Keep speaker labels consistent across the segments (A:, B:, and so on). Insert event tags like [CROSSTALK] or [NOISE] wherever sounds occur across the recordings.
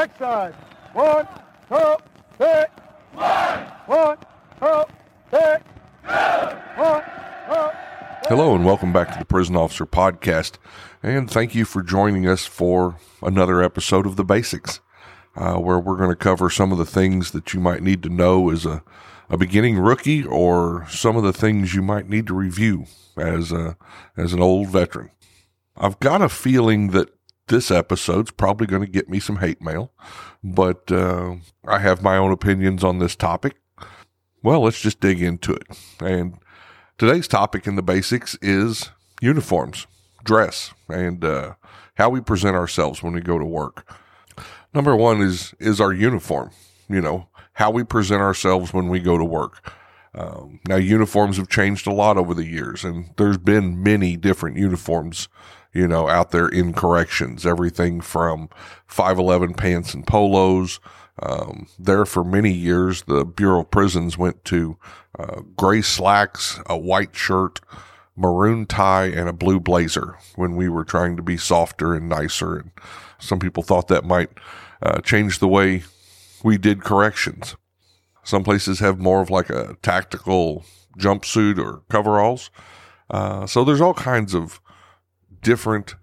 A: exercise. One, two, three. One, two, three. One, two.
B: Hello, and welcome back to the Prison Officer Podcast. And thank you for joining us for another episode of The Basics, uh, where we're going to cover some of the things that you might need to know as a, a beginning rookie or some of the things you might need to review as, a, as an old veteran. I've got a feeling that this episode's probably going to get me some hate mail, but uh, I have my own opinions on this topic. Well, let's just dig into it. And today's topic in the basics is uniforms, dress, and uh, how we present ourselves when we go to work. Number one is is our uniform. You know how we present ourselves when we go to work. Um, now, uniforms have changed a lot over the years, and there's been many different uniforms you know, out there in corrections, everything from 511 pants and polos. Um, there for many years, the Bureau of Prisons went to uh, gray slacks, a white shirt, maroon tie, and a blue blazer when we were trying to be softer and nicer. And some people thought that might uh, change the way we did corrections. Some places have more of like a tactical jumpsuit or coveralls. Uh, so there's all kinds of different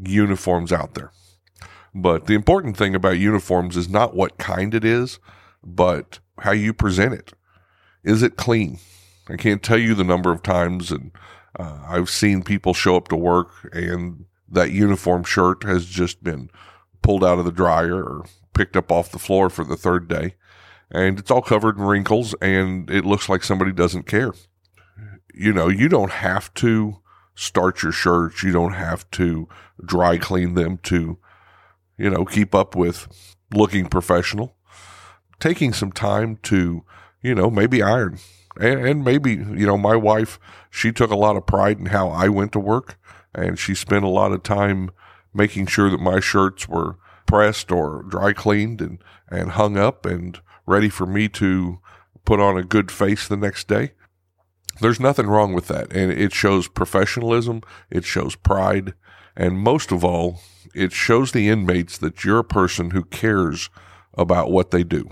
B: uniforms out there. But the important thing about uniforms is not what kind it is, but how you present it. Is it clean? I can't tell you the number of times, and uh, I've seen people show up to work and that uniform shirt has just been pulled out of the dryer or picked up off the floor for the third day. And it's all covered in wrinkles and it looks like somebody doesn't care. You know, you don't have to start your shirts. You don't have to dry clean them to, you know, keep up with looking professional. Taking some time to, you know, maybe iron. And, and maybe, you know, my wife, she took a lot of pride in how I went to work and she spent a lot of time making sure that my shirts were pressed or dry cleaned and, and hung up and ready for me to put on a good face the next day. There's nothing wrong with that. And it shows professionalism, it shows pride, and most of all, it shows the inmates that you're a person who cares about what they do.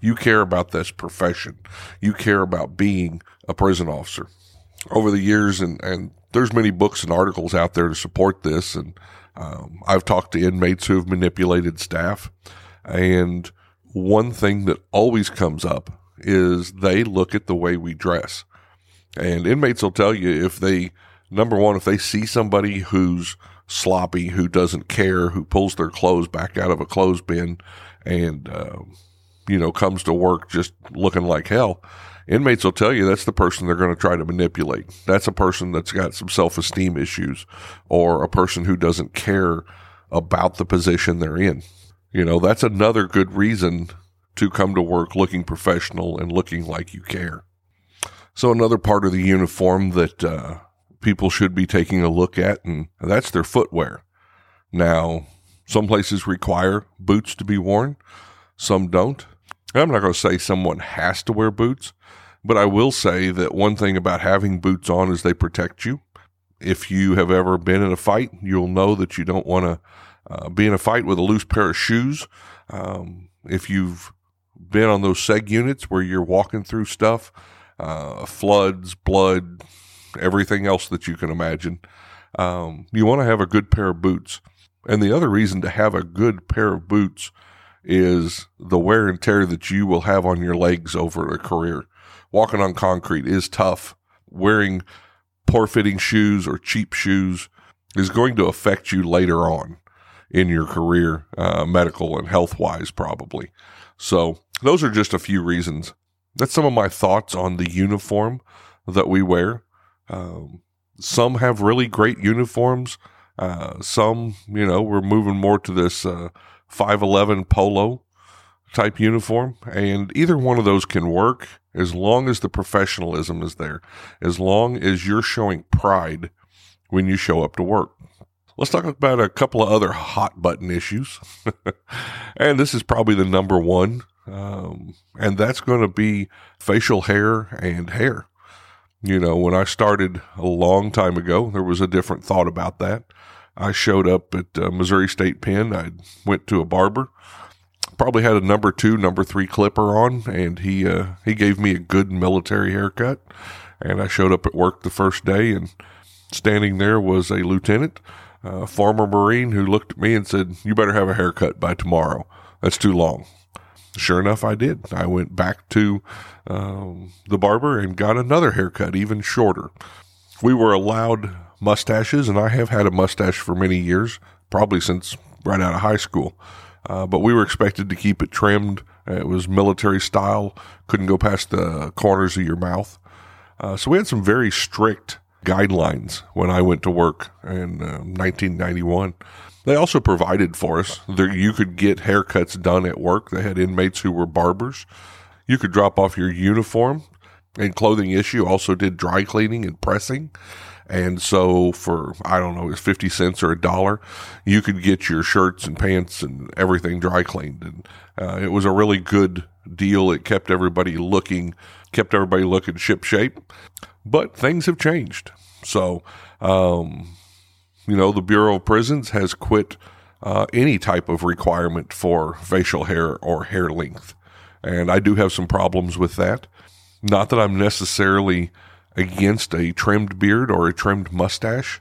B: You care about this profession. You care about being a prison officer. Over the years, and, and there's many books and articles out there to support this. And um, I've talked to inmates who have manipulated staff. And one thing that always comes up is they look at the way we dress. And inmates will tell you if they, number one, if they see somebody who's sloppy, who doesn't care, who pulls their clothes back out of a clothes bin and, uh, you know, comes to work just looking like hell, inmates will tell you that's the person they're going to try to manipulate. That's a person that's got some self esteem issues or a person who doesn't care about the position they're in. You know, that's another good reason to come to work looking professional and looking like you care. So another part of the uniform that uh, people should be taking a look at, and that's their footwear. Now, some places require boots to be worn, some don't. I'm not going to say someone has to wear boots, but I will say that one thing about having boots on is they protect you. If you have ever been in a fight, you'll know that you don't want to uh, be in a fight with a loose pair of shoes. Um, if you've been on those seg units where you're walking through stuff, uh, floods, blood, everything else that you can imagine. Um, you want to have a good pair of boots. And the other reason to have a good pair of boots is the wear and tear that you will have on your legs over a career. Walking on concrete is tough. Wearing poor fitting shoes or cheap shoes is going to affect you later on in your career, uh, medical and health wise, probably. So those are just a few reasons that's some of my thoughts on the uniform that we wear. Um, some have really great uniforms. Uh, some, you know, we're moving more to this uh, 511 polo type uniform. And either one of those can work as long as the professionalism is there, as long as you're showing pride when you show up to work. Let's talk about a couple of other hot button issues. [LAUGHS] and this is probably the number one um, and that's going to be facial hair and hair. You know, when I started a long time ago, there was a different thought about that. I showed up at uh, Missouri State Pen. I went to a barber. probably had a number two, number three clipper on, and he uh, he gave me a good military haircut. And I showed up at work the first day, and standing there was a lieutenant, a former Marine, who looked at me and said, "You better have a haircut by tomorrow. That's too long." Sure enough, I did. I went back to um, the barber and got another haircut, even shorter. We were allowed mustaches, and I have had a mustache for many years, probably since right out of high school. Uh, but we were expected to keep it trimmed. It was military style, couldn't go past the corners of your mouth. Uh, so we had some very strict guidelines when I went to work in uh, 1991. They also provided for us that you could get haircuts done at work. They had inmates who were barbers. You could drop off your uniform, and clothing issue also did dry cleaning and pressing. And so for, I don't know, it's 50 cents or a dollar, you could get your shirts and pants and everything dry cleaned. And uh, it was a really good deal. It kept everybody looking, kept everybody looking ship shape. But things have changed. So, um, you know, the Bureau of Prisons has quit uh, any type of requirement for facial hair or hair length. And I do have some problems with that. Not that I'm necessarily against a trimmed beard or a trimmed mustache.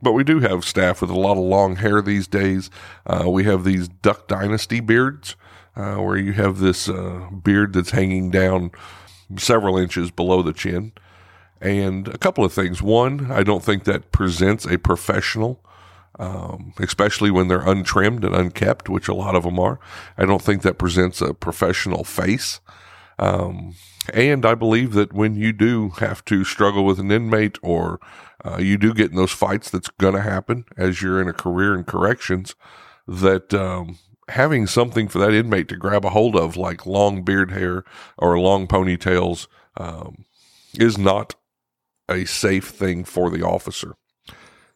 B: But we do have staff with a lot of long hair these days. Uh, we have these Duck Dynasty beards, uh, where you have this uh, beard that's hanging down several inches below the chin. And a couple of things. One, I don't think that presents a professional, um, especially when they're untrimmed and unkept, which a lot of them are. I don't think that presents a professional face. Um, and I believe that when you do have to struggle with an inmate or uh, you do get in those fights, that's going to happen as you're in a career in corrections, that um, having something for that inmate to grab a hold of, like long beard hair or long ponytails, um, is not a safe thing for the officer.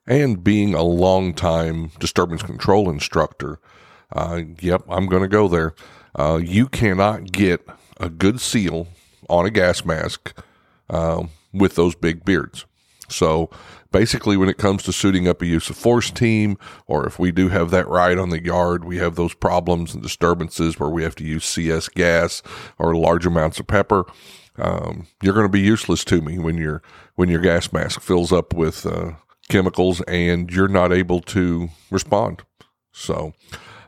B: And being a long time disturbance control instructor, uh, yep, I'm going to go there. Uh, you cannot get a good seal on a gas mask um, with those big beards. So basically, when it comes to suiting up a use of force team, or if we do have that ride on the yard, we have those problems and disturbances where we have to use CS gas or large amounts of pepper. Um, you're going to be useless to me when your when your gas mask fills up with uh, chemicals and you're not able to respond. So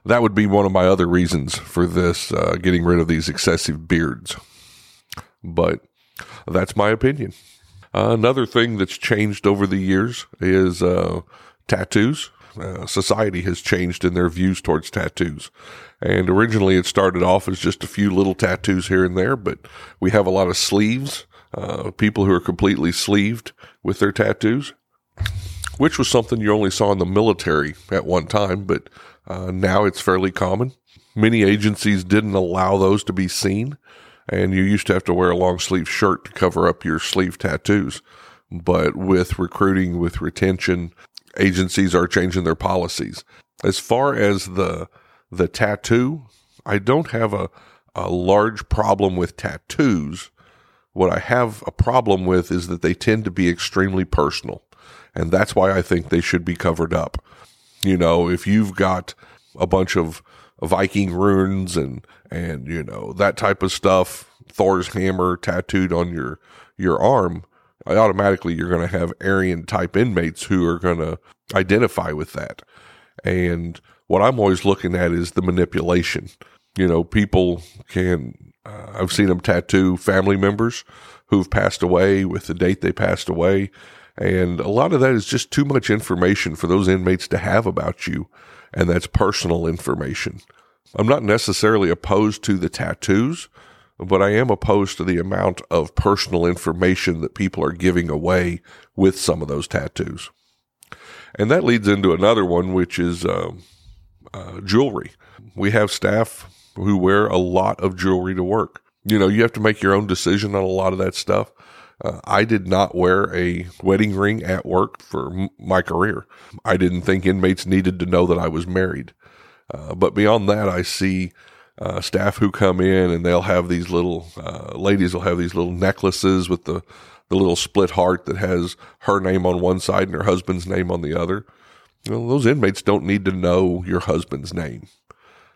B: that would be one of my other reasons for this uh, getting rid of these excessive beards. But that's my opinion. Another thing that's changed over the years is uh, tattoos. Uh, society has changed in their views towards tattoos. And originally it started off as just a few little tattoos here and there, but we have a lot of sleeves, uh, people who are completely sleeved with their tattoos, which was something you only saw in the military at one time, but uh, now it's fairly common. Many agencies didn't allow those to be seen and you used to have to wear a long sleeve shirt to cover up your sleeve tattoos. But with recruiting, with retention, agencies are changing their policies. As far as the the tattoo, I don't have a, a large problem with tattoos. What I have a problem with is that they tend to be extremely personal. And that's why I think they should be covered up. You know, if you've got a bunch of Viking runes and and you know that type of stuff. Thor's hammer tattooed on your your arm. Automatically, you're going to have Aryan type inmates who are going to identify with that. And what I'm always looking at is the manipulation. You know, people can. Uh, I've seen them tattoo family members who've passed away with the date they passed away. And a lot of that is just too much information for those inmates to have about you and that's personal information. I'm not necessarily opposed to the tattoos, but I am opposed to the amount of personal information that people are giving away with some of those tattoos. And that leads into another one, which is uh, uh, jewelry. We have staff who wear a lot of jewelry to work. You know, you have to make your own decision on a lot of that stuff. Uh, I did not wear a wedding ring at work for m- my career. I didn't think inmates needed to know that I was married. Uh, but beyond that, I see uh, staff who come in and they'll have these little uh, ladies will have these little necklaces with the the little split heart that has her name on one side and her husband's name on the other. Those inmates don't need to know your husband's name.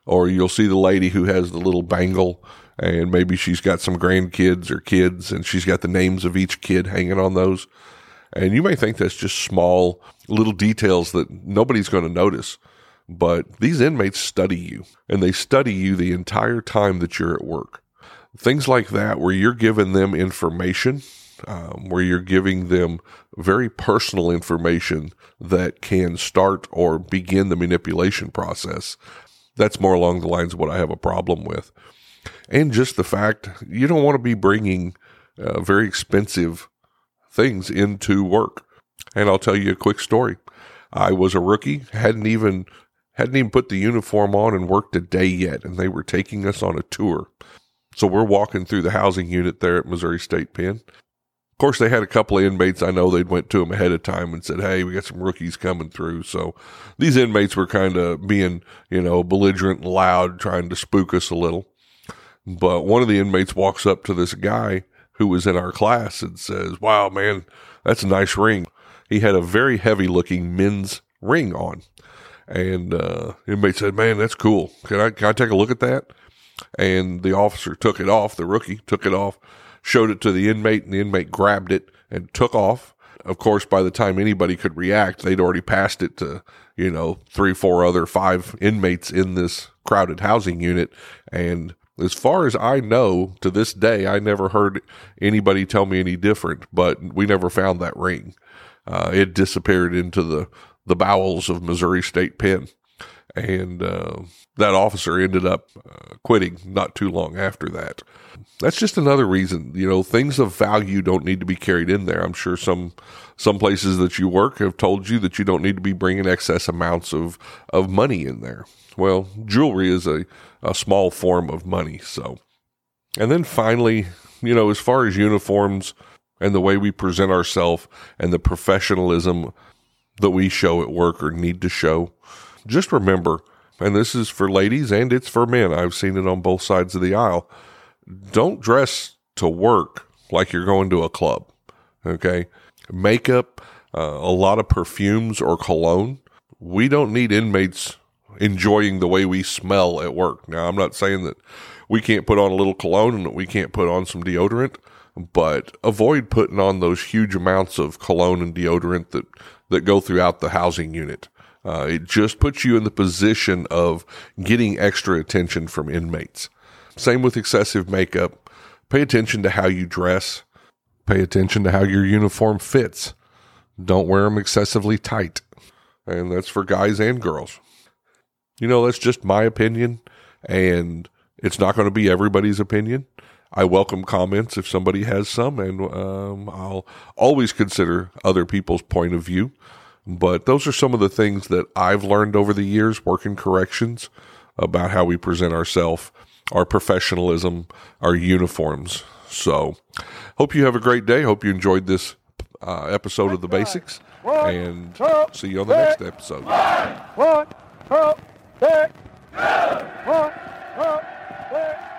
B: Or you'll see the lady who has the little bangle and maybe she's got some grandkids or kids and she's got the names of each kid hanging on those. And you may think that's just small little details that nobody's going to notice. But these inmates study you and they study you the entire time that you're at work. Things like that, where you're giving them information, um, where you're giving them very personal information that can start or begin the manipulation process. That's more along the lines of what I have a problem with. And just the fact you don't want to be bringing uh, very expensive things into work. And I'll tell you a quick story. I was a rookie, hadn't even hadn't even put the uniform on and worked a day yet, and they were taking us on a tour. So we're walking through the housing unit there at Missouri State Pen. Of course, they had a couple of inmates. I know they'd went to them ahead of time and said, "Hey, we got some rookies coming through." So these inmates were kind of being, you know, belligerent and loud, trying to spook us a little. But one of the inmates walks up to this guy who was in our class and says, Wow, man, that's a nice ring. He had a very heavy looking men's ring on. And uh, inmate said, Man, that's cool. Can I, can I take a look at that? And the officer took it off, the rookie took it off, showed it to the inmate, and the inmate grabbed it and took off. Of course, by the time anybody could react, they'd already passed it to, you know, three, four other five inmates in this crowded housing unit. And as far as I know, to this day, I never heard anybody tell me any different, but we never found that ring. Uh, it disappeared into the, the bowels of Missouri State Pen. And uh, that officer ended up uh, quitting not too long after that. That's just another reason, you know, things of value don't need to be carried in there. I'm sure some some places that you work have told you that you don't need to be bringing excess amounts of of money in there. Well, jewelry is a, a small form of money. So, and then finally, you know, as far as uniforms and the way we present ourselves and the professionalism that we show at work or need to show, just remember, and this is for ladies and it's for men. I've seen it on both sides of the aisle. Don't dress to work like you're going to a club. Okay. Makeup, uh, a lot of perfumes or cologne. We don't need inmates enjoying the way we smell at work. Now, I'm not saying that we can't put on a little cologne and that we can't put on some deodorant, but avoid putting on those huge amounts of cologne and deodorant that, that go throughout the housing unit. Uh, it just puts you in the position of getting extra attention from inmates. Same with excessive makeup. Pay attention to how you dress. Pay attention to how your uniform fits. Don't wear them excessively tight. And that's for guys and girls. You know, that's just my opinion, and it's not going to be everybody's opinion. I welcome comments if somebody has some, and um, I'll always consider other people's point of view. But those are some of the things that I've learned over the years working corrections about how we present ourselves, our professionalism, our uniforms. So, hope you have a great day. Hope you enjoyed this uh, episode of the basics, and see you on the next episode.
A: One, two, three, one, two, three.